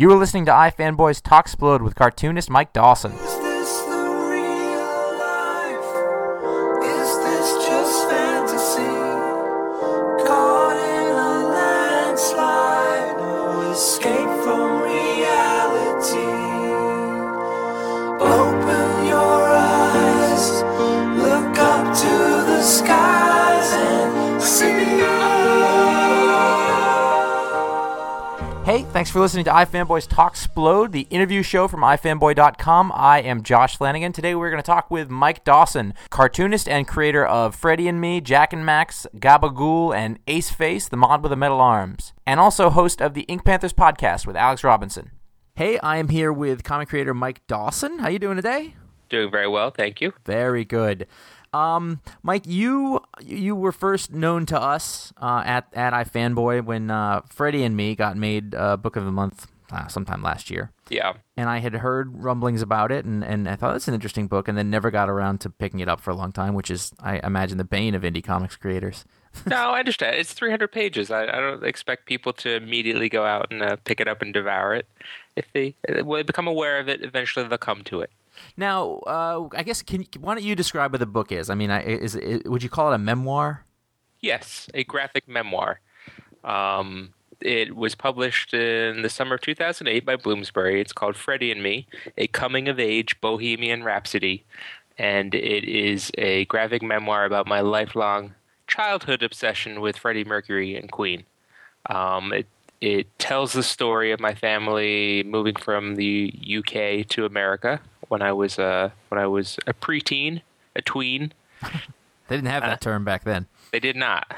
You are listening to iFanboys Talksplode with cartoonist Mike Dawson. Listening to iFanboys Talksplode, the interview show from iFanboy.com. I am Josh Flanagan. Today we're going to talk with Mike Dawson, cartoonist and creator of Freddie and Me, Jack and Max, Gabagool, and Ace Face, the mod with the metal arms, and also host of the Ink Panthers podcast with Alex Robinson. Hey, I am here with comic creator Mike Dawson. How are you doing today? Doing very well, thank you. Very good. Um, Mike, you you were first known to us uh, at at iFanboy when uh, Freddie and me got made uh, Book of the Month uh, sometime last year, Yeah. and I had heard rumblings about it, and, and I thought it's an interesting book, and then never got around to picking it up for a long time, which is I imagine the bane of indie comics creators. No, I understand. It's 300 pages. I, I don't expect people to immediately go out and uh, pick it up and devour it. If they, uh, when they become aware of it, eventually they'll come to it. Now, uh, I guess can why don't you describe what the book is? I mean, is would you call it a memoir? Yes, a graphic memoir. Um, it was published in the summer of 2008 by Bloomsbury. It's called Freddie and Me, a coming of age bohemian rhapsody. And it is a graphic memoir about my lifelong childhood obsession with Freddie Mercury and Queen. Um, it it tells the story of my family moving from the UK to America when I was uh, when I was a preteen, a tween. They didn't have that term back then. They did not.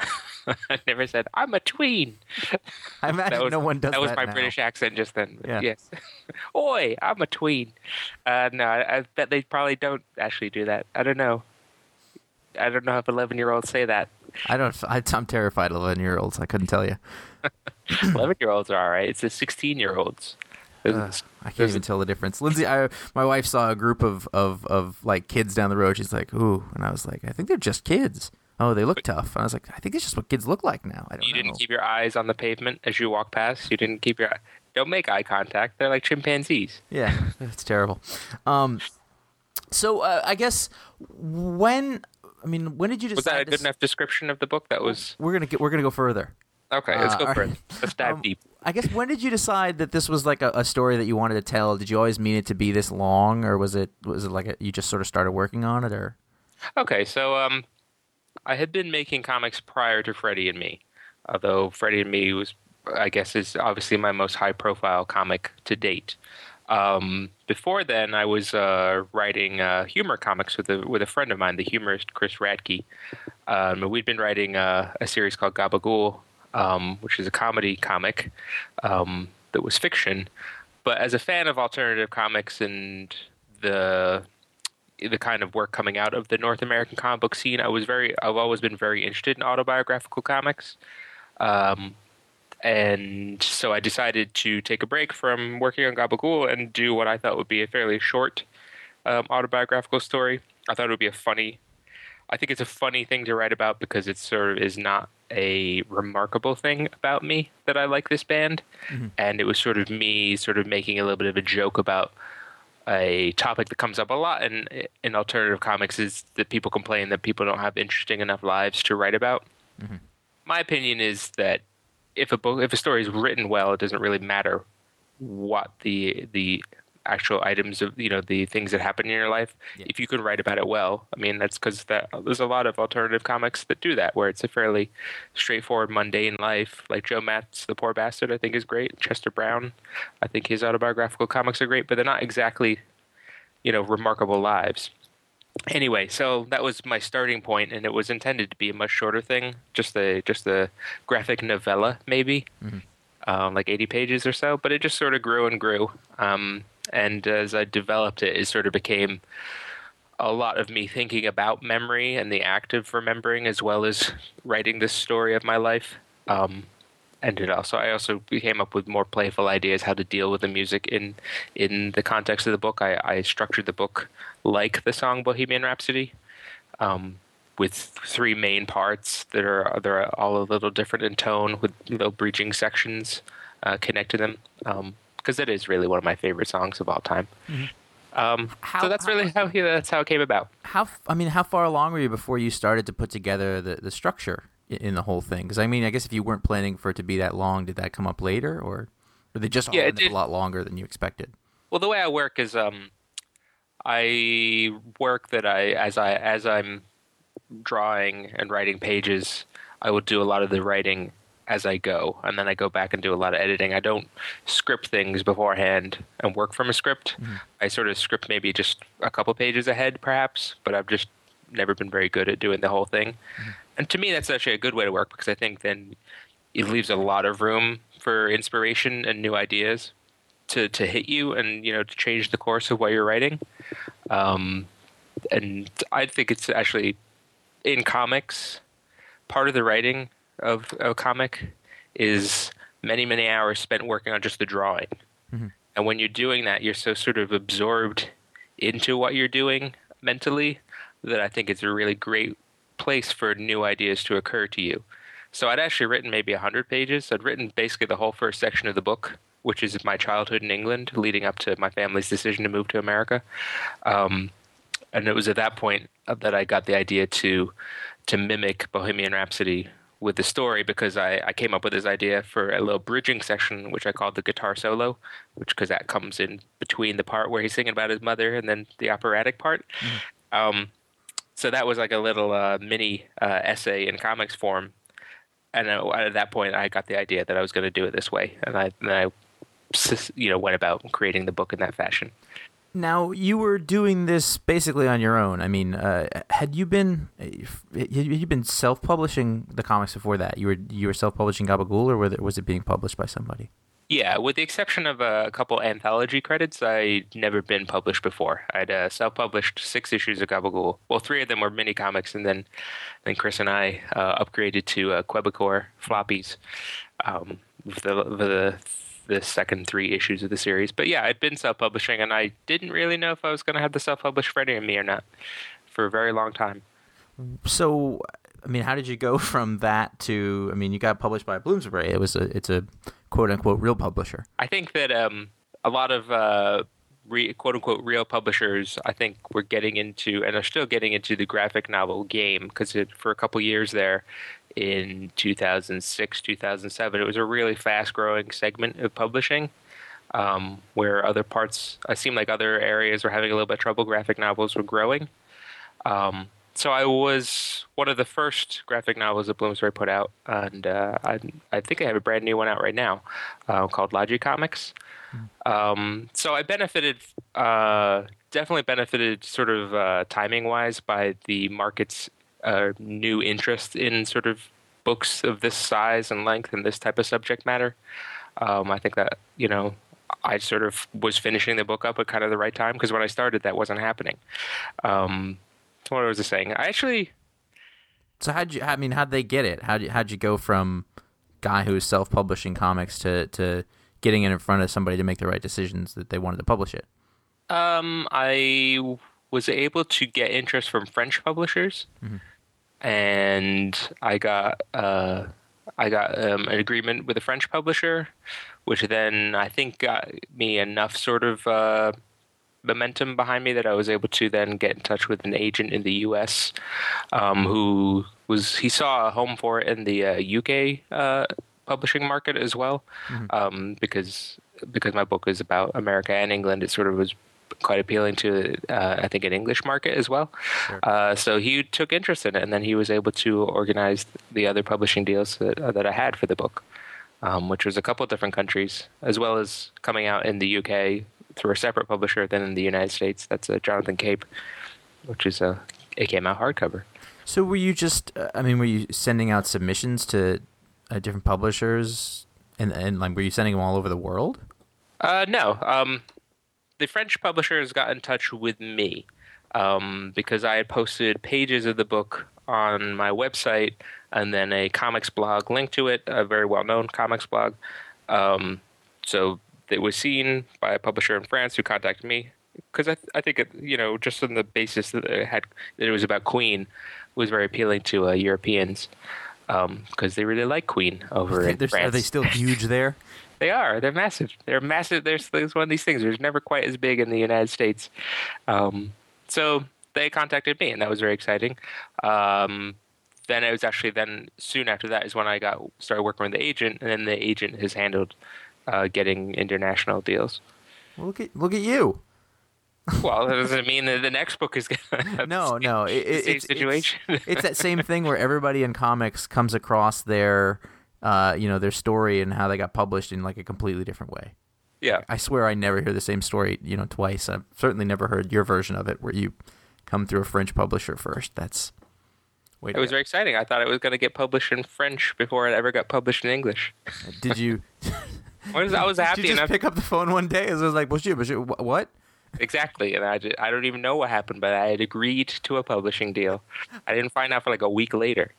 I never said I'm a tween. I imagine That was, no one does that That was my now. British accent just then. Yeah. Yes. Oi, I'm a tween. Uh, no, I, I bet they probably don't actually do that. I don't know. I don't know if 11 year olds say that. I don't. I, I'm terrified of eleven year olds. I couldn't tell you. 11 year olds are all right. It's the 16 year olds. Ugh, I can't even tell the difference. Lindsay, I, my wife saw a group of, of, of like kids down the road. She's like, "Ooh," and I was like, "I think they're just kids." Oh, they look tough. And I was like, "I think it's just what kids look like now." I don't You know. didn't keep your eyes on the pavement as you walk past. You didn't keep your. Don't make eye contact. They're like chimpanzees. Yeah, it's terrible. Um, so uh, I guess when I mean, when did you decide? Was that a good enough description of the book? That was We're gonna get. We're gonna go further. Okay. Let's Uh, go for it. Let's dive Um, deep. I guess when did you decide that this was like a, a story that you wanted to tell? Did you always mean it to be this long, or was it was it like a, you just sort of started working on it, or? Okay, so um, I had been making comics prior to Freddie and Me, although Freddie and Me was, I guess, is obviously my most high-profile comic to date. Um, before then, I was uh, writing uh, humor comics with a with a friend of mine, the humorist Chris Radtke. Um, we'd been writing uh, a series called Gabagool, um, which is a comedy comic um, that was fiction. But as a fan of alternative comics and the the kind of work coming out of the North American comic book scene, I was very I've always been very interested in autobiographical comics. Um, and so I decided to take a break from working on Gabagool and do what I thought would be a fairly short um, autobiographical story. I thought it would be a funny. I think it's a funny thing to write about because it sort of is not a remarkable thing about me that I like this band, mm-hmm. and it was sort of me sort of making a little bit of a joke about a topic that comes up a lot in in alternative comics is that people complain that people don't have interesting enough lives to write about. Mm-hmm. My opinion is that if a book if a story is written well, it doesn't really matter what the the actual items of you know the things that happen in your life. If you can write about it well, I mean that's because that there's a lot of alternative comics that do that, where it's a fairly straightforward, mundane life. Like Joe Matt's The Poor Bastard, I think is great. Chester Brown, I think his autobiographical comics are great, but they're not exactly you know remarkable lives. Anyway, so that was my starting point, and it was intended to be a much shorter thing, just a just a graphic novella, maybe, um, like eighty pages or so. But it just sort of grew and grew, um, and as I developed it, it sort of became a lot of me thinking about memory and the act of remembering, as well as writing this story of my life. Um, and it also I also came up with more playful ideas how to deal with the music in in the context of the book. I, I structured the book like the song Bohemian Rhapsody, um, with three main parts that are they're all a little different in tone with little breaching sections uh, connect to them. Um, because it is really one of my favorite songs of all time. Um, How- so that's really how he, that's how it came about. How f- I mean, how far along were you before you started to put together the, the structure in the whole thing? Because I mean, I guess if you weren't planning for it to be that long, did that come up later, or were they just all Yeah, it in it a lot longer than you expected? Well, the way I work is um, I work that I as I as I'm drawing and writing pages, I will do a lot of the writing as I go, and then I go back and do a lot of editing. I don't script things beforehand and work from a script. I sort of script maybe just a couple pages ahead, perhaps, but I've just never been very good at doing the whole thing. And to me, that's actually a good way to work because I think then it leaves a lot of room for inspiration and new ideas to, to hit you and you know to change the course of what you're writing. Um, and I think it's actually in comics, part of the writing of a comic is many many hours spent working on just the drawing. And when you're doing that, you're so sort of absorbed into what you're doing mentally that I think it's a really great place for new ideas to occur to you. So I'd actually written maybe 100 pages. I'd written basically the whole first section of the book, which is my childhood in England leading up to my family's decision to move to America. Um, and it was at that point that I got the idea to to mimic Bohemian Rhapsody with the story because I, I came up with this idea for a little bridging section which I called the guitar solo, which because that comes in between the part where he's singing about his mother and then the operatic part. Um, so that was like a little uh, mini uh, essay in comics form, and uh, at that point I got the idea that I was going to do it this way, and I and I you know went about creating the book in that fashion. Now you were doing this basically on your own. I mean, uh, had you been had you been self-publishing the comics before that? You were you were self-publishing Gabagool, or there, was it being published by somebody? Yeah, with the exception of a couple anthology credits, I'd never been published before. I'd uh, self-published six issues of Gabagool. Well, three of them were mini comics, and then then Chris and I uh, upgraded to uh, Quebecor floppies um, the, the the second three issues of the series. But yeah, I'd been self-publishing, and I didn't really know if I was going to have the self-published Freddie and me or not for a very long time. So, I mean, how did you go from that to? I mean, you got published by Bloomsbury. It was a it's a quote unquote real publisher. I think that um, a lot of uh, re, quote unquote real publishers, I think, were getting into and are still getting into the graphic novel game because for a couple years there, in 2006, 2007, it was a really fast growing segment of publishing. Um, where other parts, I seemed like other areas were having a little bit of trouble. Graphic novels were growing. Um, so I was one of the first graphic novels that Bloomsbury put out, and uh, I, I think I have a brand new one out right now uh, called Logicomix. Um, so I benefited, uh, definitely benefited, sort of uh, timing wise, by the market's uh, new interest in sort of books of this size and length and this type of subject matter. Um, I think that you know I sort of was finishing the book up at kind of the right time because when I started, that wasn't happening. Um, what was I saying? I actually So how'd you? I mean, how'd they get it? How'd you, how'd you go from guy who's self-publishing comics to to getting it in front of somebody to make the right decisions that they wanted to publish it? Um, I was able to get interest from French publishers, and I got uh, I got um, an agreement with a French publisher, which then I think got me enough sort of uh, momentum behind me that I was able to then get in touch with an agent in the U.S. Um, who was he saw a home for it in the uh, UK uh, publishing market as well, um, because because my book is about America and England. It sort of was quite appealing to uh, I think an English market as well. Uh, so he took interest in it, and then he was able to organize the other publishing deals that, uh, that I had for the book, um, which was a couple of different countries, as well as coming out in the UK through a separate publisher than in the United States. That's uh, Jonathan Cape, which is a it came out hardcover. So were you just? Uh, I mean, were you sending out submissions to uh, different publishers, and and like were you sending them all over the world? Uh, no. Um, the French publishers got in touch with me um, because I had posted pages of the book on my website and then a comics blog linked to it, a very well known comics blog. Um, so it was seen by a publisher in France who contacted me because I, th- I think it, you know just on the basis that it had that it was about Queen was very appealing to uh, Europeans because they really like Queen over in France. Are they still huge there? They are. They're massive. They're massive. There's, there's one of these things. There's never quite as big in the United States. Um, so they contacted me, and that was very exciting. Um, then it was actually then soon after that is when I got started working with the agent, and then the agent has handled uh, getting international deals. Look at look at you. Well, that doesn't mean that the next book is gonna No, no, it, it, same it's, situation. It's, it's that same thing where everybody in comics comes across their, uh, you know, their story and how they got published in like a completely different way. yeah, I swear I never hear the same story, you know, twice. I've certainly never heard your version of it where you come through a French publisher first. That's wait. it was very exciting. I thought it was going to get published in French before it ever got published in English. Did you? I was, I was happy did you just enough. pick up the phone one day? It was like, "Bonjour, bonjour, wh- what?" Exactly, and I, I don't even know what happened, but I had agreed to a publishing deal. I didn't find out for like a week later.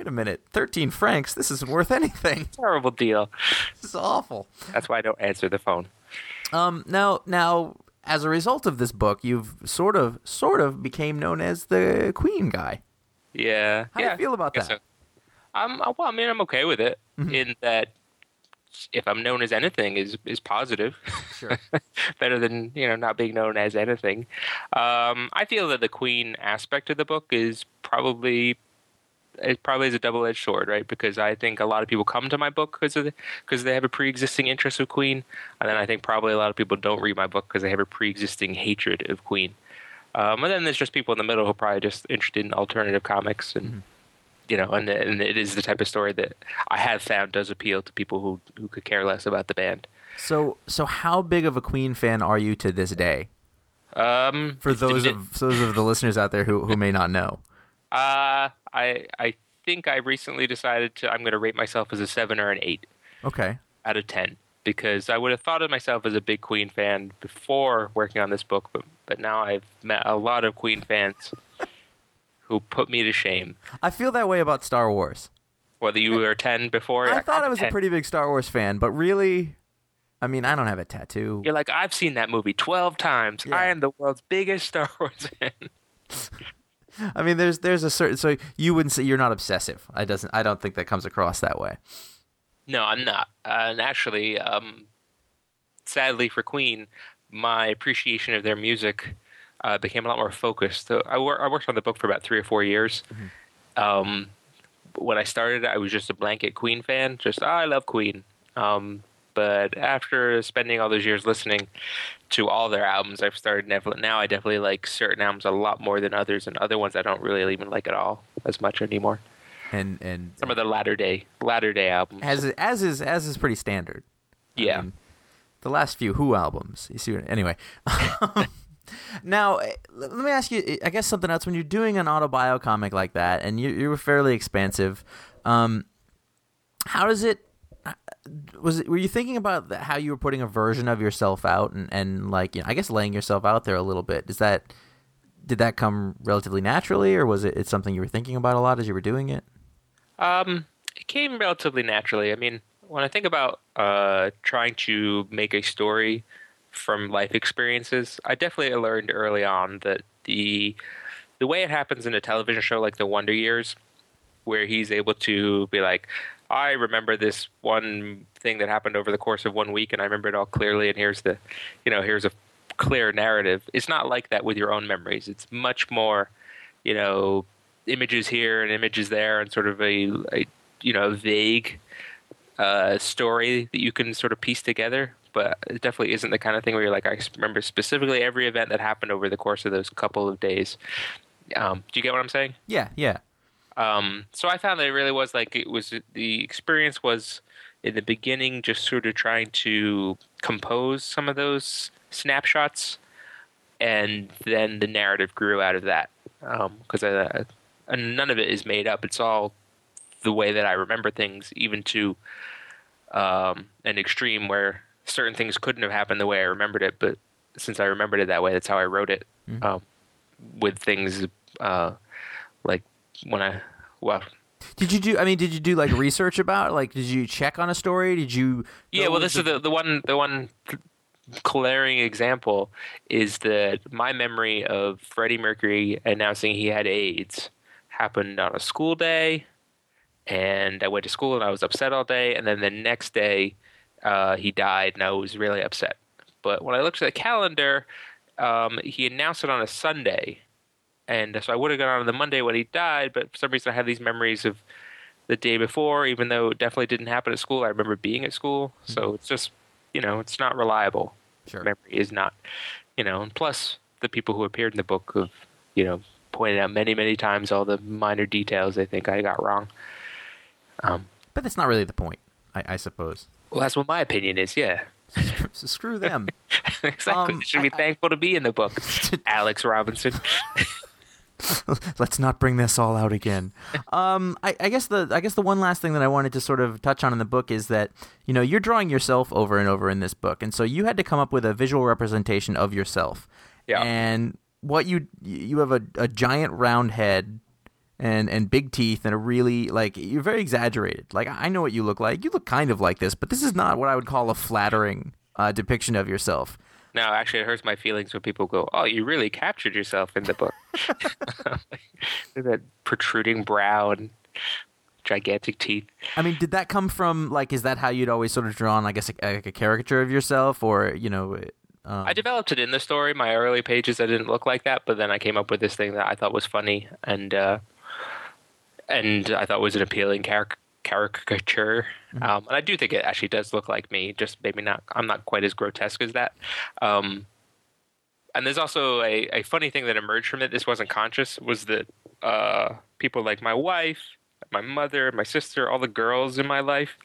Wait a minute, thirteen francs. This isn't worth anything. Terrible deal. This is awful. That's why I don't answer the phone. Um, now, now, as a result of this book, you've sort of, sort of became known as the Queen guy. Yeah. How do you feel about that? so. Um, well, I mean, I'm okay with it in that if I'm known as anything is is positive. Sure. Better than you know not being known as anything. Um, I feel that the Queen aspect of the book is probably it probably is a double edged sword, right? Because I think a lot of people come to my book because of because they have a pre existing interest of Queen, and then I think probably a lot of people don't read my book because they have a pre existing hatred of Queen. Um, and then there's just people in the middle who are probably just interested in alternative comics and you know, and and it is the type of story that I have found does appeal to people who who could care less about the band. So, so how big of a Queen fan are you to this day? Um, For those of those of the listeners out there who who may not know. Uh, I I think I recently decided to I'm going to rate myself as a seven or an eight Okay. out of ten because I would have thought of myself as a big Queen fan before working on this book, but but now I've met a lot of Queen fans who put me to shame. I feel that way about Star Wars. Whether you were ten before, I like, thought I was a pretty big Star Wars fan, but really, I mean, I don't have a tattoo. You're like, I've seen that movie 12 times. Yeah. I am the world's biggest Star Wars fan. I mean, there's there's a certain so you wouldn't say you're not obsessive. I doesn't. I don't think that comes across that way. No, I'm not. Uh, and actually, um, sadly for Queen, my appreciation of their music uh, became a lot more focused. So I, wor- I worked on the book for about three or four years. Um, when I started, I was just a blanket Queen fan. Just, oh, I love Queen. Um, but after spending all those years listening to all their albums, I've started now. I definitely like certain albums a lot more than others, and other ones I don't really even like at all as much anymore. And and Some of the latter day latter day albums, as as is as is pretty standard. yeah. mean, the last few Who albums. You see, what, anyway. now, let me ask you. I guess something else. When you're doing an autobio comic like that, and you you were fairly expansive, um, how does it? Was it? Were you thinking about the- how you were putting a version of yourself out, and and like you know, I guess laying yourself out there a little bit? Does that did that come relatively naturally, or was it it's something you were thinking about a lot as you were doing it? Um, it came relatively naturally. I mean, when I think about uh, trying to make a story from life experiences, I definitely learned early on that the the way it happens in a television show like The Wonder Years, where he's able to be like, I remember this one thing that happened over the course of one week, and I remember it all clearly. And here's the, you know, here's a clear narrative. It's not like that with your own memories. It's much more, you know, images here and images there, and sort of a, a you know, vague uh, story that you can sort of piece together. But it definitely isn't the kind of thing where you're like, I remember specifically every event that happened over the course of those couple of days. Um, do you get what I'm saying? Yeah, yeah. Um, so I found that it really was like it was the experience was in the beginning just sort of trying to compose some of those snapshots, and then the narrative grew out of that because uh, and none of it is made up. It's all the way that I remember things, even to um, an extreme where certain things couldn't have happened the way I remembered it, but since I remembered it that way, that's how I wrote it. Um, with things uh, like when I well Did you do? I mean, did you do like research about? Like, did you check on a story? Did you? Yeah, well, this is the the one the one glaring example is that my memory of Freddie Mercury announcing he had AIDS happened on a school day, and I went to school and I was upset all day, and then the next day, uh, he died, and I was really upset. But when I looked at the calendar, um, he announced it on a Sunday, and so I would have gone on the Monday when he died. But for some reason, I have these memories of the day before, even though it definitely didn't happen at school. I remember being at school, so it's just you know it's not reliable. Sure. Memory is not, you know. And plus, the people who appeared in the book have you know pointed out many many times all the minor details they think I got wrong. Um, But that's not really the point, I, I suppose. well, that's what my opinion is. Yeah. So screw them. exactly. Um, should be I- I- thankful to be in the book, Alex Robinson. Let's not bring this all out again. Um, I, I guess the I guess the one last thing that I wanted to sort of touch on in the book is that you know you're drawing yourself over and over in this book, and so you had to come up with a visual representation of yourself. Yeah. And what you you have a, a giant round head. And, and big teeth and a really like you're very exaggerated. Like I know what you look like. You look kind of like this, but this is not what I would call a flattering uh, depiction of yourself. No, actually, it hurts my feelings when people go, "Oh, you really captured yourself in the book." that protruding brow and gigantic teeth. I mean, did that come from like? Is that how you'd always sort of drawn, I guess, a, a caricature of yourself, or you know? Um, I developed it in the story. My early pages, I didn't look like that, but then I came up with this thing that I thought was funny and uh, and I thought was an appealing caric- caricature. Um, and I do think it actually does look like me. Just maybe not. I'm not quite as grotesque as that. Um, and there's also a, a funny thing that emerged from it. This wasn't conscious. Was that uh, people like my wife, my mother, my sister, all the girls in my life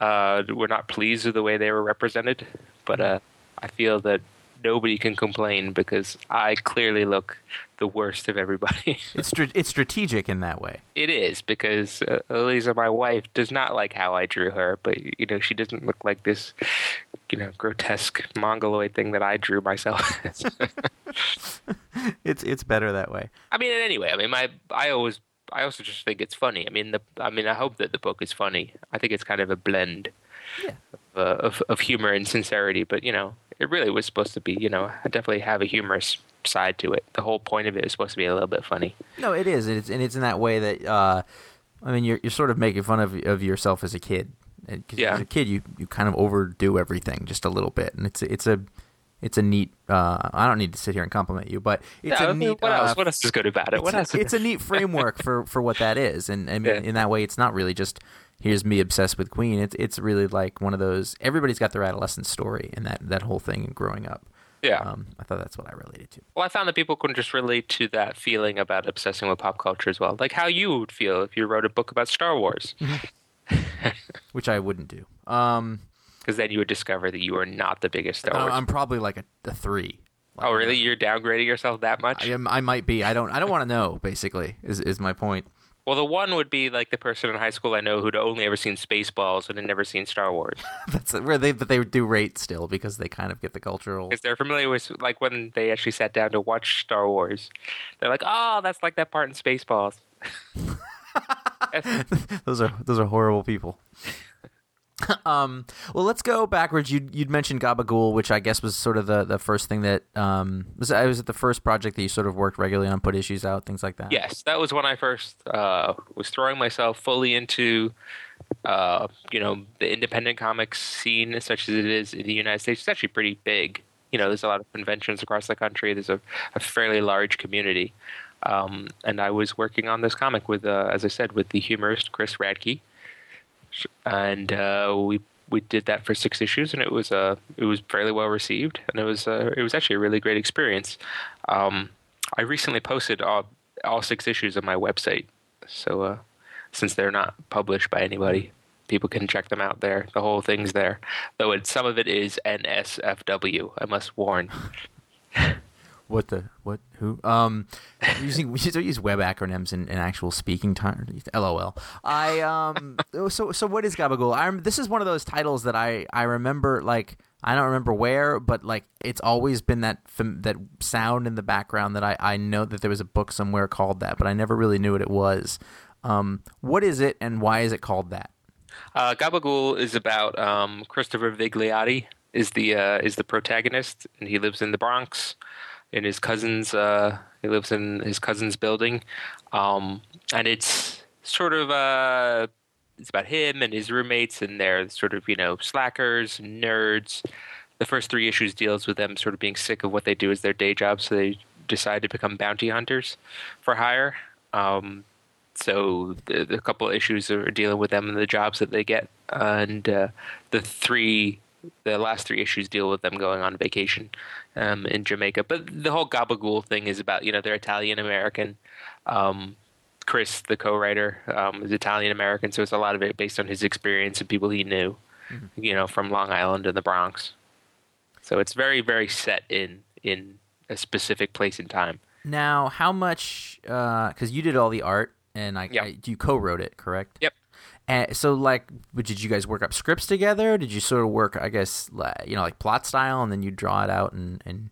uh, were not pleased with the way they were represented. But uh, I feel that nobody can complain because I clearly look the worst of everybody. it's stra- it's strategic in that way. it is because uh, Eliza, my wife, does not like how I drew her, but you know she doesn't look like this, you know, grotesque mongoloid thing that I drew myself. It's it's better that way. I mean, anyway, I mean, my I always I also just think it's funny. I mean, the I mean, I hope that the book is funny. I think it's kind of a blend Yeah. of, uh, of of humor and sincerity. But you know, it really was supposed to be. You know, I definitely have a humorous side to it. The whole point of it is supposed to be a little bit funny. No, it is, and it's and it's in that way that uh, I mean, you're you're sort of making fun of of yourself as a kid. Yeah. As a kid, you, you kind of overdo everything just a little bit, and it's it's a it's a neat. Uh, I don't need to sit here and compliment you, but it's Yeah, a I mean, neat. what uh, else? What else is good about it? it's, What a, else? it's a neat framework for, for what that is, and I mean, Yeah. in that way, it's not really just here's me obsessed with Queen. It's it's really like one of those. Everybody's got their adolescent story, and that that whole thing and growing up. yeah. Um, I thought that's what I related to. Well, I found that people can just relate to that feeling about obsessing with pop culture as well. Like how you would feel if you wrote a book about Star Wars, which I wouldn't do. Um, because then you would discover that you are not the biggest Star Wars. I'm probably like a, a three. Like, oh, really? You're downgrading yourself that much? I am. I might be. I don't. I don't want to know. Basically, is is my point. Well, the one would be like the person in high school I know who'd only ever seen Spaceballs and had never seen Star Wars. That's where they but they do rate still because they kind of get the cultural. Because they're familiar with, like, when they actually sat down to watch Star Wars, they're like, oh, that's like that part in Spaceballs. those are those are horrible people. um, well, let's go backwards. You you'd mentioned Gabagool, which I guess was sort of the, the first thing that um was was it the first project that you sort of worked regularly on, put issues out, things like that. Yes, that was when I first uh, was throwing myself fully into, uh, you know, the independent comics scene, such as it is in the United States. It's actually pretty big. You know, there's a lot of conventions across the country. There's a, a fairly large community. Um, and I was working on this comic with, uh, as I said, with the humorist Chris Radtke, and uh, we we did that for six issues, and it was uh, it was fairly well received, and it was uh, it was actually a really great experience. Um, I recently posted all all six issues on my website, so uh, since they're not published by anybody, people can check them out there. The whole thing's there, though it, some of it is NSFW. I must warn. What the what who um using we should use web acronyms in, in actual speaking time. LOL. I um so so what is Gabagool? I this is one of those titles that I I remember like I don't remember where, but like it's always been that that sound in the background that I I know that there was a book somewhere called that, but I never really knew what it was. Um, what is it and why is it called that? Uh, Gabagool is about um, Christopher Vigliotti is the uh, is the protagonist, and he lives in the Bronx. In his cousin's, uh, he lives in his cousin's building, um, and it's sort of uh, it's about him and his roommates and they're sort of you know slackers, nerds. The first three issues deals with them sort of being sick of what they do as their day job, so they decide to become bounty hunters for hire. Um, so the, the couple issues are dealing with them and the jobs that they get, and uh, the three, the last three issues deal with them going on vacation um, in Jamaica. But the whole Gabagool thing is about you know they're Italian American. Um, Chris, the co-writer, um, is Italian American, so it's a lot of it based on his experience and people he knew, you know, from Long Island and the Bronx. So it's very, very set in in a specific place and time. Now, how much? Because you did all the art, and I, Yep. I you co-wrote it, correct? Yep. And so, like, did you guys work up scripts together? Did you sort of work, I guess, you know, like plot style, and then you draw it out and and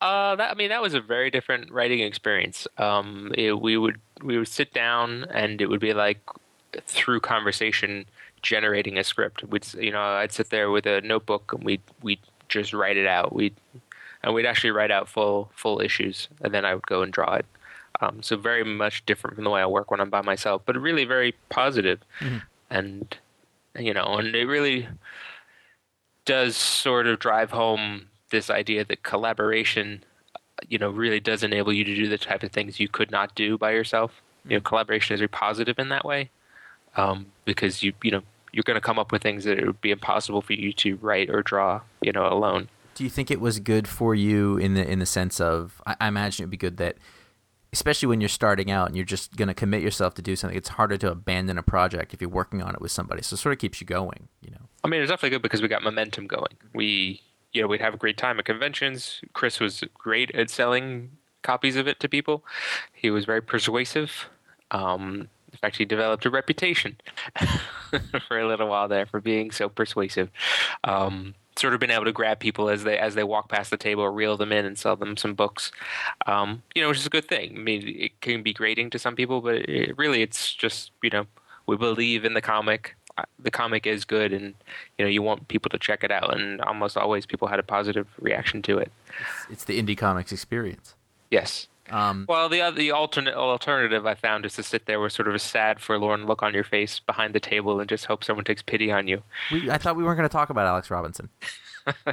Uh, that I mean, that was a very different writing experience. Um, it, we would we would sit down, and it would be like through conversation generating a script. We'd you know I'd sit there with a notebook, and we'd we'd just write it out. We'd and we'd actually write out full full issues, and then I would go and draw it. Um, so very much different from the way I work when I'm by myself, but really very positive. And you know, and it really does sort of drive home this idea that collaboration, you know, really does enable you to do the type of things you could not do by yourself. You know, collaboration is very positive in that way, um, because you you know you're going to come up with things that it would be impossible for you to write or draw, you know, alone. Do you think it was good for you in the in the sense of I, I imagine it'd be good that especially when you're starting out and you're just going to commit yourself to do something it's harder to abandon a project if you're working on it with somebody so it sort of keeps you going you know I mean, it's definitely good because we got momentum going. We, you know, we'd have a great time at conventions. Chris was great at selling copies of it to people. He was very persuasive. Um, in fact, he developed a reputation for a little while there for being so persuasive. Um, sort of been able to grab people as they as they walk past the table, reel them in, and sell them some books. Um, you know, which is a good thing. I mean, it can be grating to some people, but it, really, it's just you know, we believe in the comic. The comic is good, and you know, you want people to check it out. And almost always, people had a positive reaction to it. it's, it's the indie comics experience Yes. Um, Well, the other, the alternate alternative I found is to sit there with sort of a sad, forlorn look on your face behind the table and just hope someone takes pity on you. we, I thought we weren't going to talk about Alex Robinson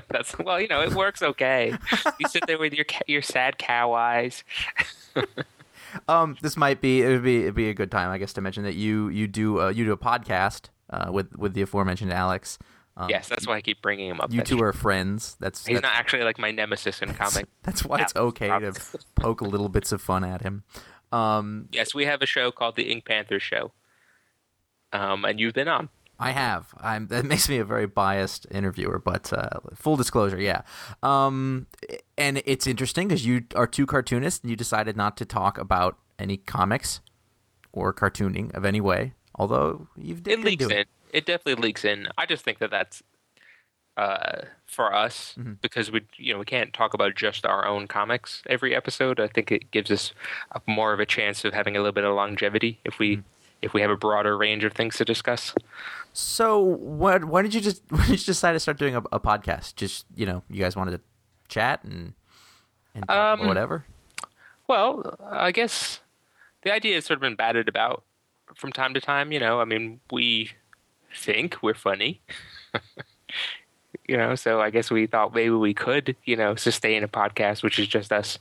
That's well, you know, it works okay. you sit there with your your sad cow eyes. um, this might be it would be it'd be a good time I guess to mention that you you do uh, you do a podcast uh, with with the aforementioned Alex um, yes, that's why I keep bringing him up. you two are friends that's He's that's, not actually like my nemesis in comic. that's why it's okay to poke little bits of fun at him um, yes, we have a show called the Ink Panther Show, um, and you've been on. I have. I'm. That makes me a very biased interviewer, but uh, full disclosure, yeah. Um, and it's interesting because you are two cartoonists, and you decided not to talk about any comics or cartooning of any way. Although you've did it leaks in. It definitely leaks in. I just think that that's uh, for us Mm-hmm. because we, you know, we can't talk about just our own comics every episode. I think it gives us a, more of a chance of having a little bit of longevity if we Mm-hmm. if we have a broader range of things to discuss. So, what? Why did you just? Why did you decide to start doing a, a podcast? Just you know, you guys wanted to chat and and Um, whatever. Well, I guess the idea has sort of been batted about from time to time. You know, I mean, we think we're funny. you know, so I guess we thought maybe we could, you know, sustain a podcast which is just us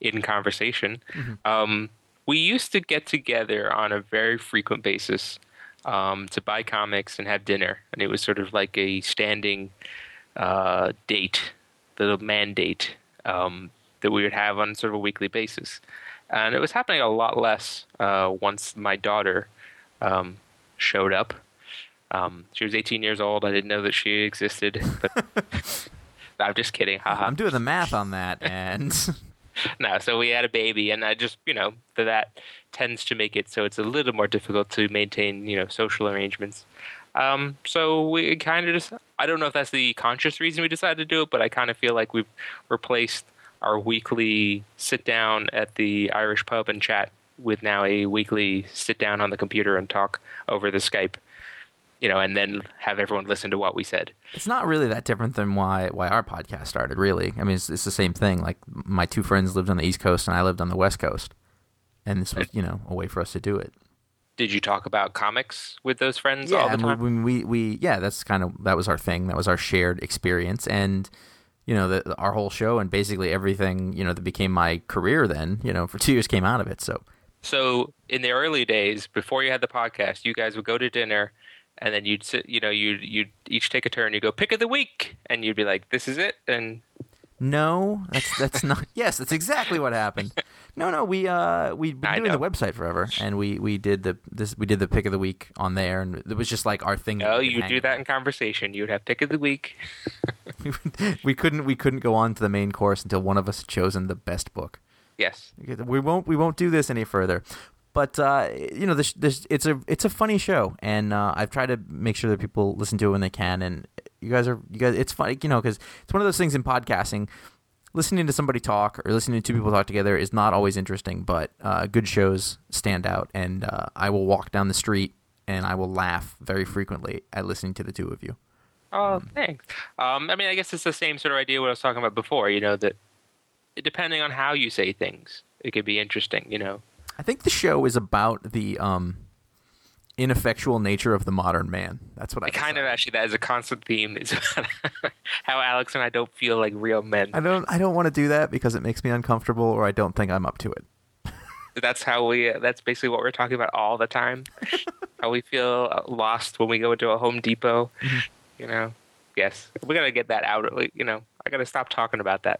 in conversation. Um, we used to get together on a very frequent basis um, to buy comics and have dinner, and it was sort of like a standing uh, date, little mandate um, that we would have on sort of a weekly basis. And it was happening a lot less uh, once my daughter um, showed up. Um, she was 18 years old. I didn't know that she existed, but I'm just kidding. Haha. I'm doing the math on that, and No, so we had a baby, and I just, you know, th- that tends to make it so it's a little more difficult to maintain, you know, social arrangements. Um, so we kind of just, I don't know if that's the conscious reason we decided to do it, but I kind of feel like we've replaced our weekly sit down at the Irish pub and chat with now a weekly sit down on the computer and talk over the Skype, you know, and then have everyone listen to what we said. it's not really that different than why why our podcast started. Really, I mean, it's, it's the same thing. Like my two friends lived on the East Coast, and I lived on the West Coast, and this was you know a way for us to do it. did you talk about comics with those friends all the and we, time? we, we, yeah, that's kind of that was our thing. That was our shared experience, and you know, the, our whole show and basically everything, you know, that became my career. Then, you know, for two years came out of it. So So in the early days, before you had the podcast, you guys would go to dinner, and then you'd sit. You know, you'd you'd each take a turn. You go pick of the week, and you'd be like, "This is it," and no, that's that's not. Yes, that's exactly what happened. No, no, we uh we've been I doing the website forever, and we we did the this we did the pick of the week on there, and it was just like our thing. oh, you do that in conversation. You'd have pick of the week. we couldn't we couldn't go on to the main course until one of us had chosen the best book. Yes. We won't we won't do this any further. But uh, you know, this, this it's a it's a funny show, and uh, I've tried to make sure that people listen to it when they can. And you guys are you guys, it's funny, you know, because it's one of those things in podcasting. Listening to somebody talk or listening to two people talk together is not always interesting, but uh, good shows stand out. And uh, I will walk down the street and I will laugh very frequently at listening to the two of you. Oh, thanks. Um, I mean, I guess it's the same sort of idea what I was talking about before. You know that depending on how you say things, it could be interesting. You know. I think the show is about the um, ineffectual nature of the modern man. That's what I I kind of actually that is a constant theme is about how Alex and I don't feel like real men. I don't. I don't want to do that because it makes me uncomfortable, or I don't think I'm up to it. That's how we. That's basically what we're talking about all the time. how we feel uh, lost when we go into a Home Depot. You know. Yes, we gotta get that out. You know, I gotta stop talking about that.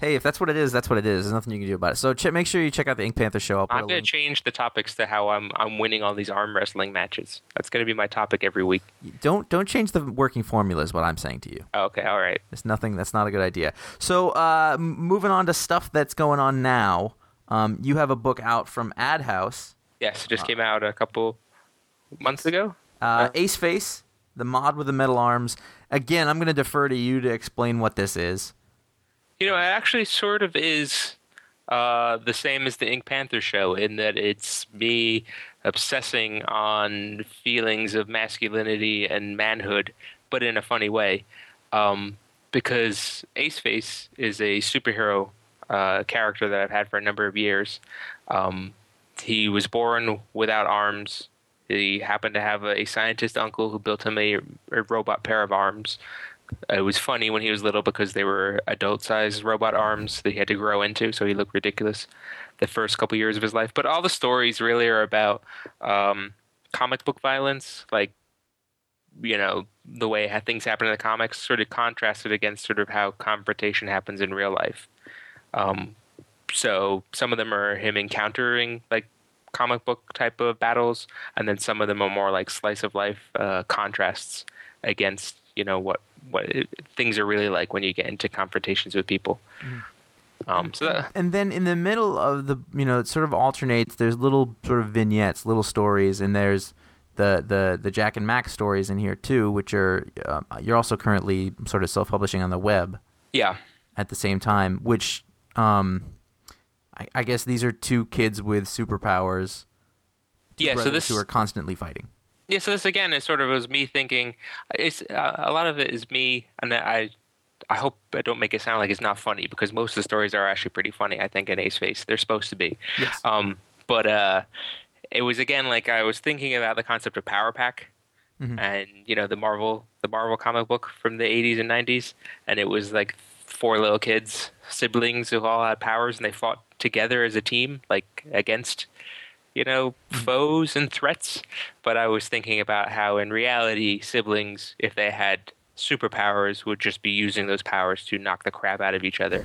Hey, if that's what it is, that's what it is. There's nothing you can do about it. So ch- make sure you check out the Ink Panther show. I'll I'm gonna link. change the topics to how I'm I'm winning all these arm wrestling matches. That's gonna be my topic every week. don't don't change the working formula. Is what I'm saying to you. Oh, okay, all right. It's nothing. That's not a good idea. So uh, moving on to stuff that's going on now. Um, you have a book out from Ad House. Yes, it just came out a couple months ago. Uh, Ace Face, the mod with the metal arms. Again, I'm going to defer to you to explain what this is. You know, it actually sort of is uh, the same as the Ink Panther show in that it's me obsessing on feelings of masculinity and manhood, but in a funny way. Um, because Ace Face is a superhero uh, character that I've had for a number of years. Um, he was born without arms. He happened to have a, scientist uncle who built him a, a robot pair of arms. It was funny when he was little because they were adult-sized robot arms that he had to grow into, so he looked ridiculous the first couple years of his life. But all the stories really are about um, comic book violence, like you know the way things happen in the comics, sort of contrasted against sort of how confrontation happens in real life. Um, so some of them are him encountering like comic book type of battles, and then some of them are more like slice of life uh, contrasts against you know what what it, things are really like when you get into confrontations with people. Um, so that, and then in the middle of the you know it sort of alternates there's little sort of vignettes little stories and there's the the the jack and max stories in here too which are uh, you're also currently sort of self-publishing on the web yeah, at the same time which um i, I guess these are two kids with superpowers two yeah. So this who are constantly fighting Yeah, so this again is sort of was me thinking. It's uh, a lot of it is me, and I, I hope I don't make it sound like it's not funny because most of the stories are actually pretty funny. I think in Ace Face, they're supposed to be. Yes. Um, but uh, it was again like I was thinking about the concept of Power Pack, and you know the Marvel, the Marvel comic book from the '80s and '90s, and it was like four little kids, siblings who all had powers, and they fought together as a team, like against you know, foes and threats. But I was thinking about how, in reality, siblings, if they had superpowers, would just be using those powers to knock the crap out of each other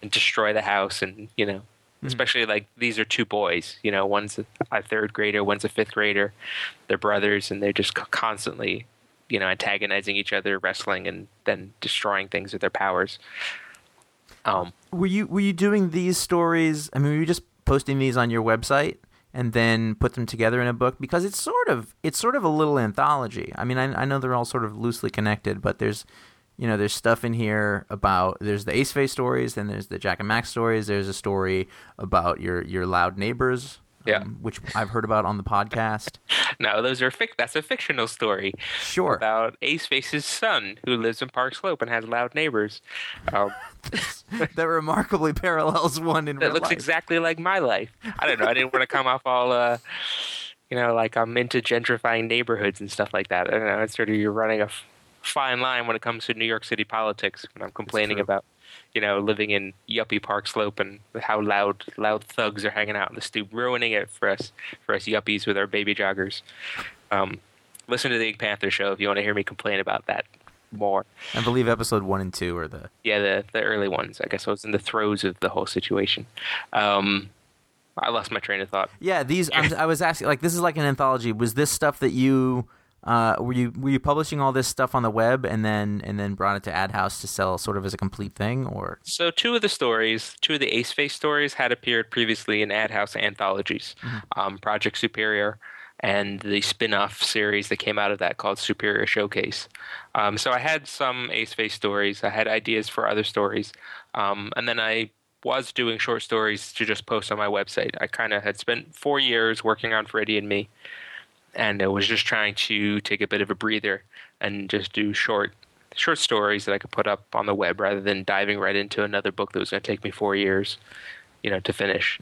and destroy the house. And, you know, especially like these are two boys, you know, one's a, a third grader, one's a fifth grader. They're brothers, and they're just constantly, you know, antagonizing each other, wrestling, and then destroying things with their powers. Um, were you were you doing these stories i mean were you just posting these on your website and then put them together in a book because it's sort of it's sort of a little anthology. I mean i, I know they're all sort of loosely connected but there's you know there's stuff in here about there's the ace face stories then there's the jack and max stories there's a story about your your loud neighbors Yeah. um, which i've heard about on the podcast no, those are fic- that's a fictional story. sure about Ace Face's son, who lives in Park Slope and has loud neighbors. Um, that remarkably parallels one in that looks life. exactly like my life. I don't know. I didn't want to come off all, uh, you know, like I'm into gentrifying neighborhoods and stuff like that. I don't know. It's sort of you're running a f- fine line when it comes to New York City politics. When I'm complaining about, you know, living in yuppie Park Slope and how loud loud thugs are hanging out in the stoop, ruining it for us for us yuppies with our baby joggers. Um, listen to the Ink Panther show if you want to hear me complain about that more. I believe episode one and two are the. Yeah, the the early ones. I guess I was in the throes of the whole situation. Um, I lost my train of thought. Yeah, these. I'm, I was asking, like, this is like an anthology. Was this stuff that you? Uh, were you were you publishing all this stuff on the web and then and then brought it to AdHouse to sell sort of as a complete thing, or So two of the stories, two of the Ace Face stories, had appeared previously in AdHouse anthologies, um, Project Superior, and the spin-off series that came out of that called Superior Showcase. Um, so I had some Ace Face stories. I had ideas for other stories, um, and then I was doing short stories to just post on my website. I kind of had spent four years working on Freddie and Me, and I was just trying to take a bit of a breather and just do short short stories that I could put up on the web rather than diving right into another book that was going to take me four years, you know, to finish.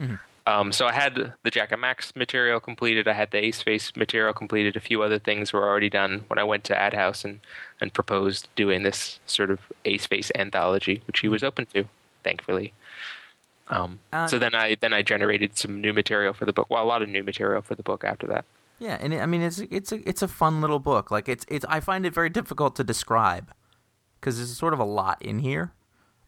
Um, so I had the Jack and Max material completed. I had the Ace Face material completed. A few other things were already done when I went to AdHouse and, and proposed doing this sort of Ace Face anthology, which he was open to, thankfully. Um, Uh, so then I then I generated some new material for the book. Well, a lot of new material for the book after that. Yeah, and it, I mean it's it's a it's a fun little book. Like it's it's I find it very difficult to describe because there's sort of a lot in here.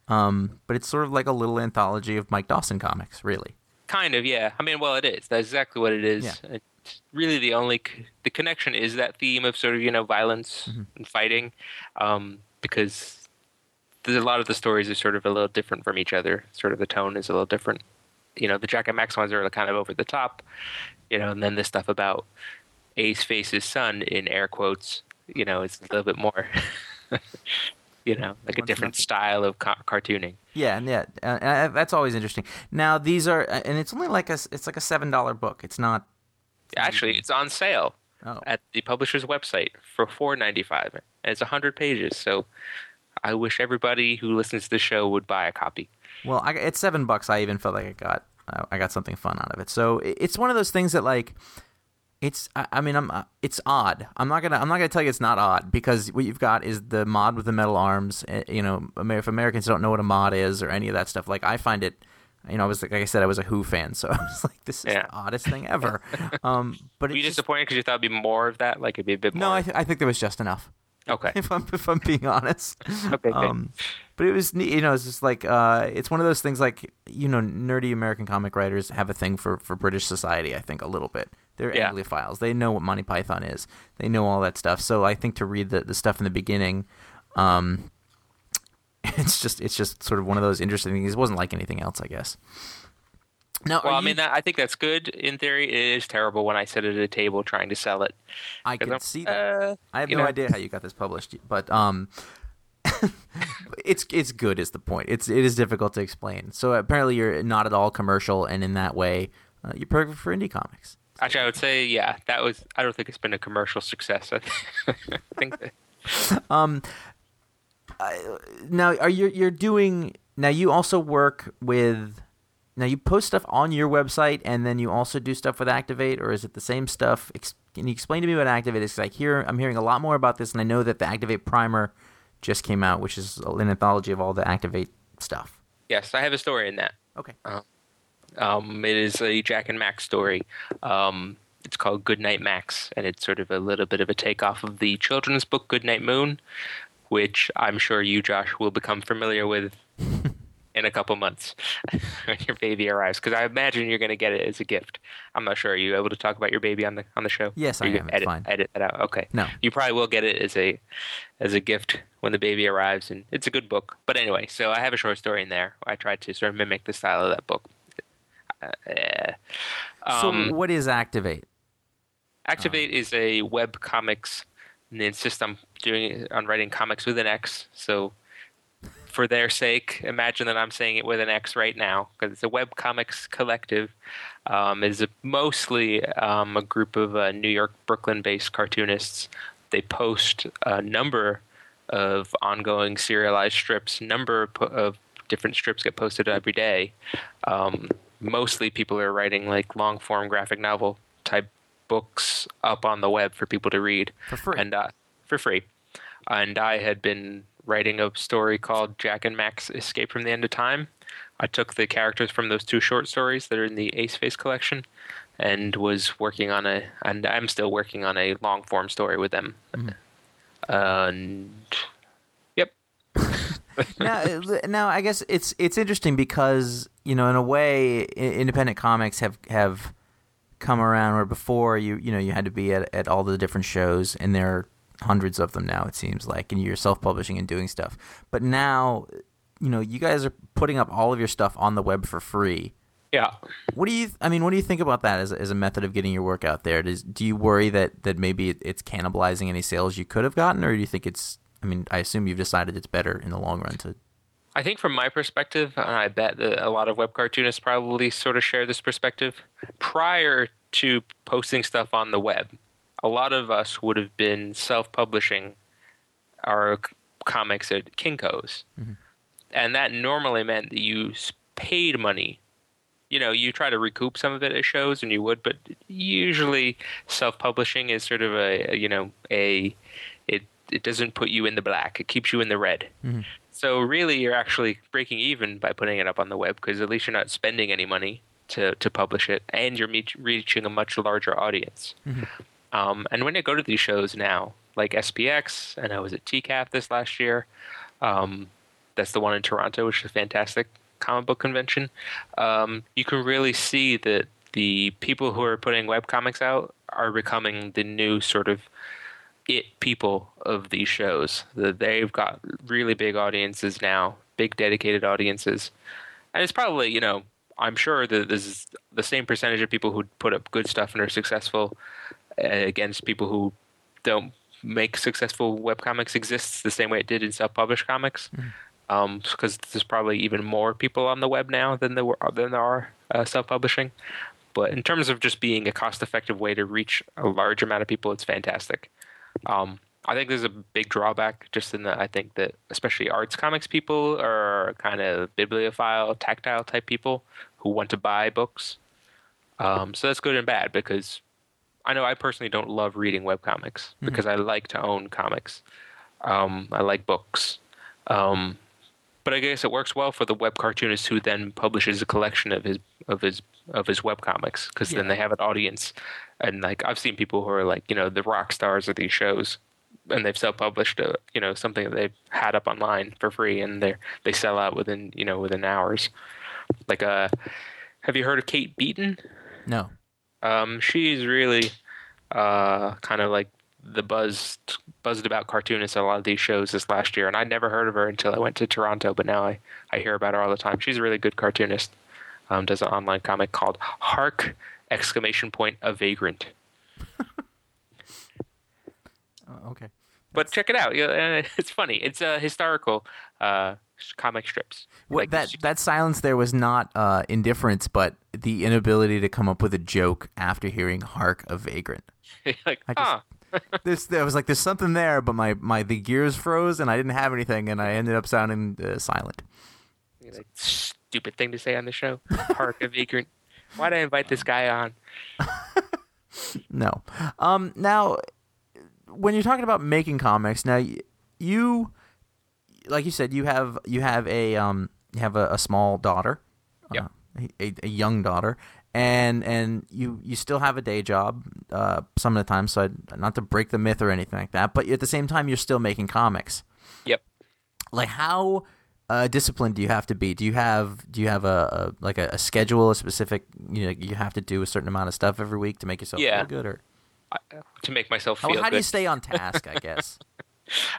Um, but it's sort of like a little anthology of Mike Dawson comics, really. Kind of, yeah. I mean, well, it is. That's exactly what it is. Yeah. It's really the only c- the connection is that theme of sort of you know violence Mm-hmm. and fighting, um, because there's a lot of the stories are sort of a little different from each other. Sort of the tone is a little different. You know, the Jack and Max ones are kind of over the top. You know, and then the stuff about Ace Face's son in air quotes. You know, is a little bit more. you know, like a different style of ca- cartooning. Yeah, and yeah, uh, that's always interesting. Now these are, and it's only like a, it's like a seven dollar book. It's not. Actually, it's on sale. Oh, at the publisher's website for four ninety five, and it's hundred pages. So I wish everybody who listens to the show would buy a copy. well, I, it's seven bucks. I even felt like I got, I got something fun out of it. So it's one of those things that like, it's. I, mean, I'm. Uh, it's odd. I'm not gonna. I'm not gonna tell you it's not odd because what you've got is the mod with the metal arms. uh, You know, if Americans don't know what a mod is or any of that stuff, like I find it. You know, I was like, like I said, I was a Who fan, so I was like, this is Yeah. the oddest thing ever. um, but Were you just, disappointed because you thought it'd be more of that? Like it'd be a bit more. no, I, th- I think there was just enough. Okay. if I'm if I'm being honest. Okay. Um, but it was neat. You know, it's just like uh, it's one of those things. Like you know, nerdy American comic writers have a thing for for British society. I think a little bit. They're Yeah. Anglophiles. They know what Monty Python is. They know all that stuff. So I think to read the the stuff in the beginning. Um, it's just it's just sort of one of those interesting things. It wasn't like anything else, I guess. Now, Well, I you- mean, that, I think that's good in theory. It is terrible when I sit at a table trying to sell it. I can I'm, see that. uh, I have no know. idea how you got this published, but um, it's it's good is the point. It's it is difficult to explain. So apparently you're not at all commercial, and in that way, uh, you're perfect for indie comics. Actually, I would say, yeah, that was. I don't think it's been a commercial success. I think that, Now, are you you're doing now? You also work with. Now you post stuff on your website, and then you also do stuff with Act-I-Vate, or is it the same stuff? Can you explain to me what Act-I-Vate is? I hear I'm hearing a lot more about this, and I know that the Act-I-Vate Primer just came out, which is an anthology of all the Act-I-Vate stuff. yes, I have a story in that. Okay. Um, it is a Jack and Max story. Um, it's called Goodnight Max, and it's sort of a little bit of a takeoff of the children's book Goodnight Moon, which I'm sure you, Josh, will become familiar with in a couple months when your baby arrives. Because I imagine you're going to get it as a gift. I'm not sure. Are you able to talk about your baby on the on the show? Yes, I am. Edit, fine. edit that out. Okay. No. You probably will get it as a as a gift when the baby arrives, and it's a good book. But anyway, so I have a short story in there. I tried to sort of mimic the style of that book. Uh. Um, so what is Act-I-Vate? Act-I-Vate is a web comics, and they insist on doing on writing comics with an X. So, for their sake, imagine that I'm saying it with an X right now because it's a web comics collective. Um, it's a, mostly um, a group of uh, New York, Brooklyn-based cartoonists. They post a number of ongoing serialized strips. Number of different strips get posted every day. Um, mostly, people are writing like long-form graphic novel type books up on the web for people to read For free. and uh, for free. And I had been writing a story called Jack and Max Escape from the End of Time. I took the characters from those two short stories that are in the Ace Face collection and was working on a, and I'm still working on a long form story with them. Mm-hmm. And yep, now, now I guess it's it's interesting because you know in a way independent comics have have come around where before you you know you had to be at, at all the different shows and there are hundreds of them now it seems like and you're self-publishing and doing stuff but now you know you guys are putting up all of your stuff on the web for free yeah. what do you i mean what do you think about that as, a- as a method of getting your work out there Does, do you worry that that maybe it, it's cannibalizing any sales you could have gotten or do you think it's i mean i assume you've decided it's better in the long run to I think from my perspective, and I bet that a lot of web cartoonists probably sort of share this perspective. Prior to posting stuff on the web, a lot of us would have been self-publishing our c- comics at Kinko's, mm-hmm. and that normally meant that you paid money. You know, you try to recoup some of it at shows, and you would, but usually self-publishing is sort of a, a you know a it it doesn't put you in the black; it keeps you in the red. Mm-hmm. So really, you're actually breaking even by putting it up on the web because at least you're not spending any money to, to publish it, and you're meet, reaching a much larger audience. Mm-hmm. Um, and when I go to these shows now, like SPX, and I was at TCAF this last year, um, that's the one in Toronto, which is a fantastic comic book convention. Um, you can really see that the people who are putting web comics out are becoming the new sort of it people of these shows. That they've got really big audiences now, big dedicated audiences, and it's probably you know I'm sure that this is the same percentage of people who put up good stuff and are successful against people who don't make successful webcomics exists the same way it did in self-published comics. Um, because there's probably even more people on the web now than there were than there are uh, self-publishing. But in terms of just being a cost-effective way to reach a large amount of people, it's fantastic. Um, I think there's a big drawback just in that I think that especially arts comics people are kind of bibliophile, tactile type people who want to buy books. Um, so that's good and bad because I know I personally don't love reading webcomics because I like to own comics. Um, I like books. Um, but I guess it works well for the web cartoonist who then publishes a collection of his of his of his web comics because then they have an audience. And like I've seen people who are like you know the rock stars of these shows, and they've self published a you know something that they've had up online for free, and they they sell out within you know within hours. Like uh, have you heard of Kate Beaton? no Um, she's really uh, kind of like the buzz buzzed about cartoonists at a lot of these shows this last year, and I'd never heard of her until I went to Toronto. But now I, I hear about her all the time. She's a really good cartoonist. Um, does an online comic called Hark! Exclamation point a vagrant. Oh, okay But check it out. Yeah, uh, It's funny. It's a historical uh, comic strips. What, Like, that that silence there was not uh, indifference, but the inability to come up with a joke after hearing "Hark a Vagrant." like, I just- This there was like there's something there, but my, my the gears froze and I didn't have anything, and I ended up sounding uh, silent. like, stupid thing to say on the show. Hark! a vagrant. Why'd I invite this guy on? No. Um. Now, when you're talking about making comics, now you, like you said, you have you have a um you have a, a small daughter, Yep. uh, a, a young daughter, and and you you still have a day job uh some of the time. So I'd, not to break the myth or anything like that, but at the same time, you're still making comics. Yep. Like how. Uh, disciplined do you have to be? Do you have do you have a, a like a, a schedule, a specific you know you have to do a certain amount of stuff every week to make yourself Yeah. feel good, or To make myself how, feel how good. do you stay on task? I guess.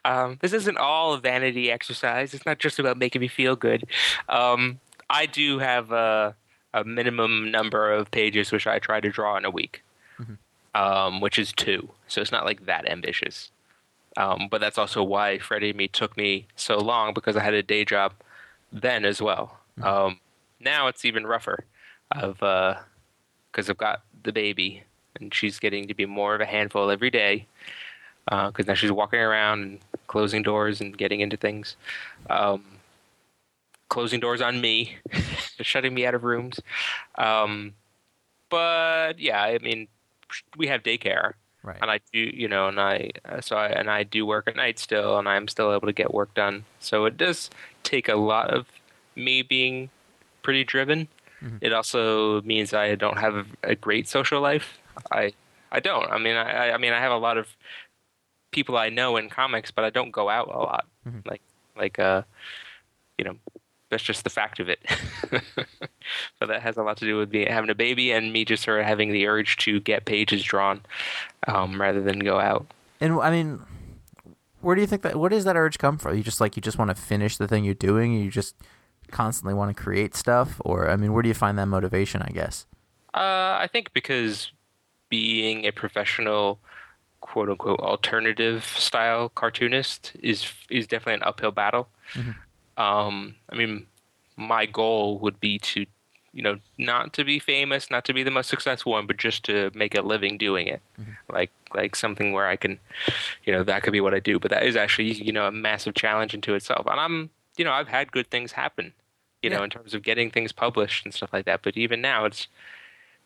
Um, this isn't all a vanity exercise. It's not just about making me feel good. Um, I do have a, a minimum number of pages which I try to draw in a week, um, which is two. So it's not like that ambitious. Um, but that's also why Freddie and me took me so long because I had a day job then as well. Um, now it's even rougher, of because I've got the baby and she's getting to be more of a handful every day because now she's walking around and closing doors and getting into things. Um, closing doors on me, shutting me out of rooms. Um, but yeah, I mean, we have daycare, Right. and I do you know, and I uh, so I and I do work at night still, and I'm still able to get work done. So it does take a lot of me being pretty driven. It also means I don't have a great social life. I I don't. I mean, I I mean, I have a lot of people I know in comics, but I don't go out a lot. Like like uh, you know, that's just the fact of it. but that has a lot to do with me having a baby and me just sort of having the urge to get pages drawn um, rather than go out. And I mean, where do you think that? Where does that urge come from? You just like you just want to finish the thing you're doing. You just constantly want to create stuff, or I mean, where do you find that motivation? I guess. Uh, I think because being a professional, quote unquote, alternative style cartoonist is is definitely an uphill battle. Um, I mean, my goal would be to, you know, not to be famous, not to be the most successful one, but just to make a living doing it, like like something where I can, you know, that could be what I do. But that is actually, you know, a massive challenge into itself. And I'm, you know, I've had good things happen, you know, in terms of getting things published and stuff like that. But even now, it's,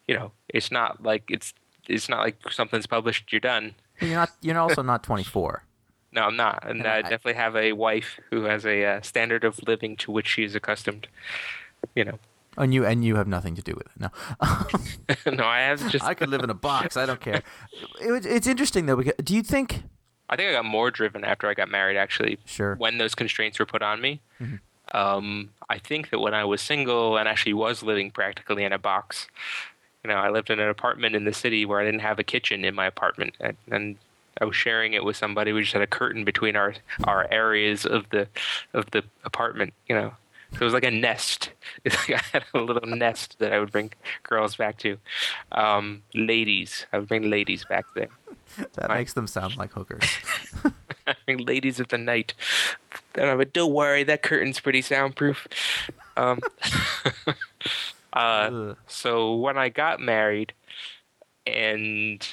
you know, it's not like it's it's not like something's published, you're done. You're not. You're also not 24. No, I'm not, and And I, I- definitely have a wife who has a uh, standard of living to which she is accustomed. You know, And you and you have nothing to do with it. No. no, I have just. I could live in a box. I don't care. It, it's interesting though. Because do you think? I think I got more driven after I got married. Actually, Sure. when those constraints were put on me. Um, I think that when I was single and actually was living practically in a box, you know, I lived in an apartment in the city where I didn't have a kitchen in my apartment, and, and I was sharing it with somebody. We just had a curtain between our our areas of the of the apartment. You know, so it was like a nest. Like I had a little nest that I would bring girls back to. Um, ladies, I would bring ladies back there. That Right. makes them sound like hookers. having ladies of the night. And I would, don't worry, that curtain's pretty soundproof. Um, uh, so when I got married, and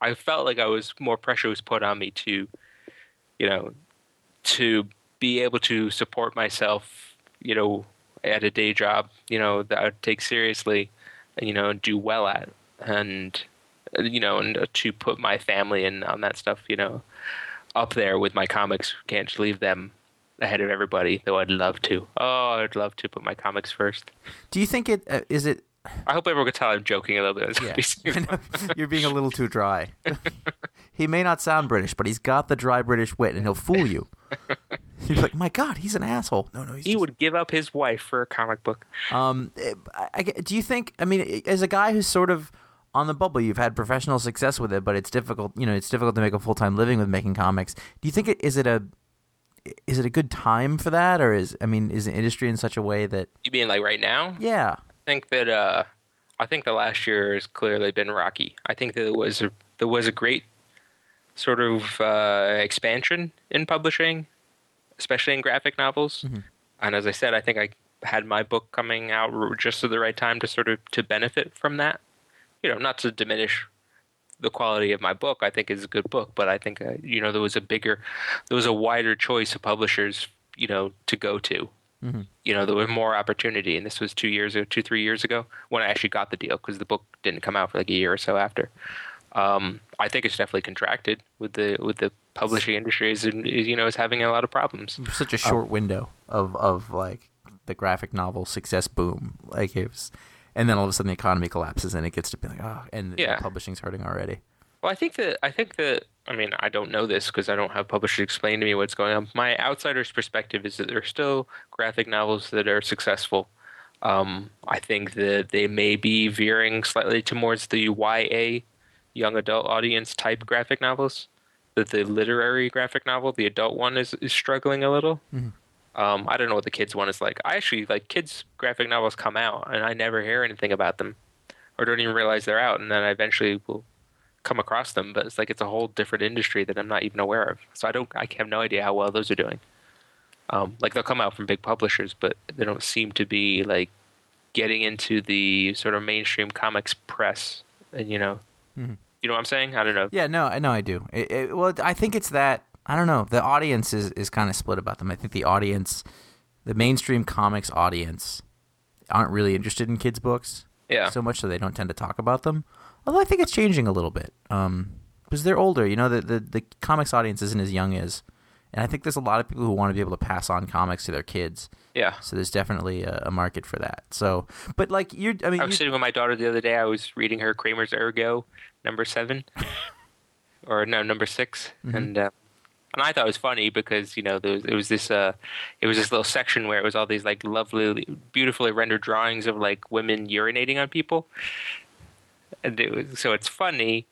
I felt like I was more pressure was put on me to, you know, to be able to support myself, you know, at a day job, you know, that I would take seriously, and you know, do well at, and you know, and to put my family and on that stuff, you know, up there with my comics. Can't leave them ahead of everybody, though I'd love to. Oh, I'd love to put my comics first. Do you think it uh, is it? I hope everyone can tell I'm joking a little bit. Yeah, gonna be I know. you're being a little too dry. he may not sound British, but he's got the dry British wit, and he'll fool you. You're like, my God, he's an asshole. No, no, he's he just- would give up his wife for a comic book. Um, I, I do you think? I mean, as a guy who's sort of on the bubble, you've had professional success with it, but it's difficult. You know, it's difficult to make a full time living with making comics. Do you think it is it a is it a good time for that, or is I mean, is the industry in such a way that You mean like right now? yeah, I think that uh, I think the last year has clearly been rocky. I think that it was a, there was a great sort of uh, expansion in publishing, especially in graphic novels. And as I said, I think I had my book coming out just at the right time to sort of to benefit from that. You know, not to diminish the quality of my book. I think is a good book, but I think uh, you know there was a bigger, there was a wider choice of publishers. You know, to go to you know, there was more opportunity. And this was two years ago, two, three years ago when I actually got the deal because the book didn't come out for like a year or so after. Um, I think it's definitely contracted with the with the publishing industry is is, you know is having a lot of problems. such a short window of of like the graphic novel success boom, like it was, and then all of a sudden the economy collapses and it gets to be like, oh, and Yeah. publishing's hurting already. Well, I think that I think that I mean I don't know this because I don't have publishers explain to me what's going on. My outsider's perspective is that there are still graphic novels that are successful. Um, I think that they may be veering slightly towards the YA, young adult audience type graphic novels. That the literary graphic novel, the adult one, is, is struggling a little. Um, I don't know what the kids one is like. I actually like kids graphic novels come out and I never hear anything about them, or don't even realize they're out, and then I eventually will come across them, but it's like it's a whole different industry that I'm not even aware of. So I don't, I have no idea how well those are doing. Um, like they'll come out from big publishers, but they don't seem to be like getting into the sort of mainstream comics press. And you know, Mhm. you know what I'm saying? I don't know. Yeah, no, I know I do. It, it, well, I think it's that I don't know. The audience is is kind of split about them. I think the audience, the mainstream comics audience, aren't really interested in kids' books. Yeah. So much so they don't tend to talk about them. Although I think it's changing a little bit. Um, because they're older. You know, the, the the comics audience isn't as young as, and I think there's a lot of people who want to be able to pass on comics to their kids. Yeah. So there's definitely a, a market for that. So, but like you're, I mean, I was sitting with my daughter the other day. I was reading her Kramers Ergot, number seven, or no, number 6 Mm-hmm. and uh, and I thought it was funny because you know there was, it was this uh, it was this little section where it was all these like lovely, beautifully rendered drawings of like women urinating on people, and it was so it's funny.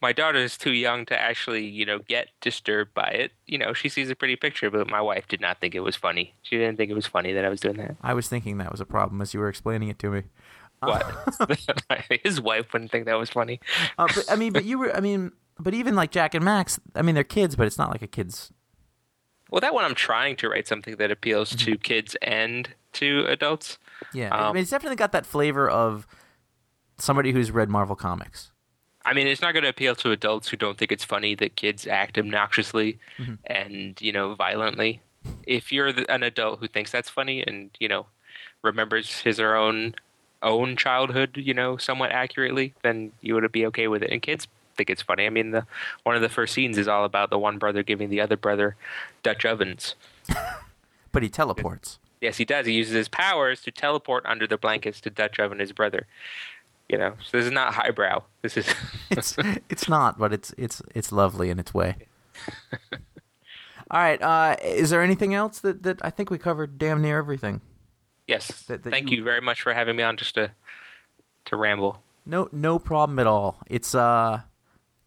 My daughter is too young to actually, you know, get disturbed by it. You know, she sees a pretty picture, but my wife did not think it was funny. She didn't think it was funny that I was doing that. I was thinking that was a problem as you were explaining it to me. What? His wife wouldn't think that was funny. Uh, but I mean, but you were, I mean, but even like Jack and Max, I mean, they're kids, but it's not like a kid's. Well, that one I'm trying to write something that appeals to kids and to adults. Yeah, I Um, mean, it's definitely got that flavor of somebody who's read Marvel comics. I mean, it's not going to appeal to adults who don't think it's funny that kids act obnoxiously and you know violently. If you're the, an adult who thinks that's funny and you know remembers his or own own childhood, you know, somewhat accurately, then you would be okay with it. And kids think it's funny. I mean, the one of the first scenes is all about the one brother giving the other brother Dutch ovens. But he teleports. Yes, he does. He uses his powers to teleport under the blankets to Dutch oven his brother. You know, so this is not highbrow. This is It's it's not, but it's it's it's lovely in its way. All right. Uh, is there anything else that, that I think we covered damn near everything? yes. That- that Thank you- you very much for having me on just to to ramble. No no problem at all. It's uh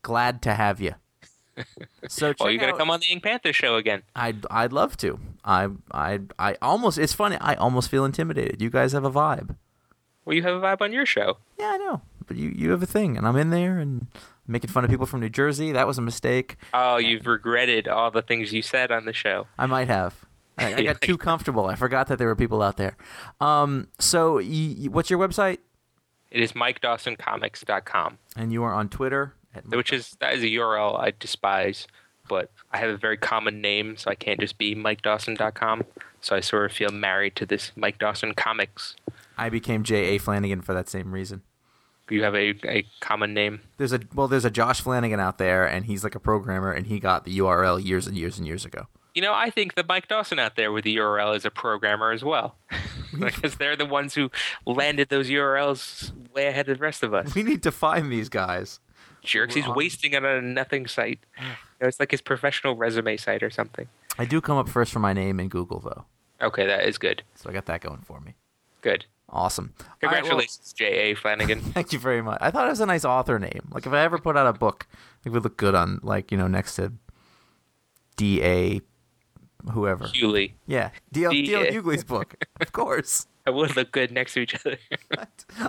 glad to have you. So Well, you're gonna out- come on the Ink Panther show again. I'd I'd love to. I I I almost it's funny. I almost feel intimidated. You guys have a vibe. Well, you have a vibe on your show. Yeah, I know. But you you have a thing, and I'm in there and making fun of people from New Jersey. That was a mistake. Oh, you've regretted all the things you said on the show. I might have. I, I got too comfortable. I forgot that there were people out there. Um. So, what's your website? It is MikeDawsonComics.com, And you are on Twitter. Which is that is a URL I despise, but I have a very common name, so I can't just be MikeDawson.com. So I sort of feel married to this Mike Dawson Comics. I became J. A. Flanagan for that same reason. You have a, a common name. There's a well, there's a Josh Flanagan out there, and he's like a programmer, and he got the URL years and years and years ago. You know, I think the Mike Dawson out there with the URL is a programmer as well, because they're the ones who landed those URLs way ahead of the rest of us. We need to find these guys. Jerks, he's wasting it on a nothing site. You know, it's like his professional resume site or something. I do come up first for my name in Google though, Okay, that is good. so I got that going for me. Good. Awesome. All right, well, Congratulations, J.A. Flanagan. thank you very much. I thought it was a nice author name. Like if I ever put out a book, it would look good on like you know next to D A, whoever. Hughley. Yeah, D L D L D.A.. Hughley's book, of course. I would look good next to each other.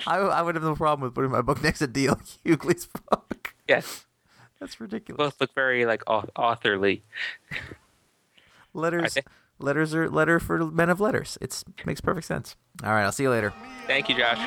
I, I would have no problem with putting my book next to D L Hughley's book. Yes. That's ridiculous. Both look very like authorly. letters, they? letters are letter for men of letters. It's makes perfect sense. All right, I'll see you later. Thank you, Josh.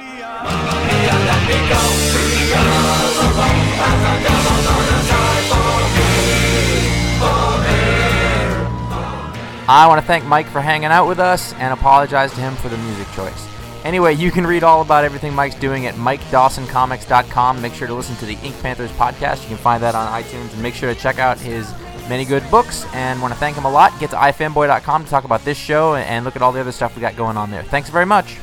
I want to thank Mike for hanging out with us and apologize to him for the music choice. Anyway, you can read all about everything Mike's doing at MikeDawsonComics.com. Make sure to listen to the Ink Panthers podcast. You can find that on iTunes. And make sure to check out his many good books. And want to thank him a lot. Get to ifanboy.com to talk about this show and look at all the other stuff we got going on there. Thanks very much.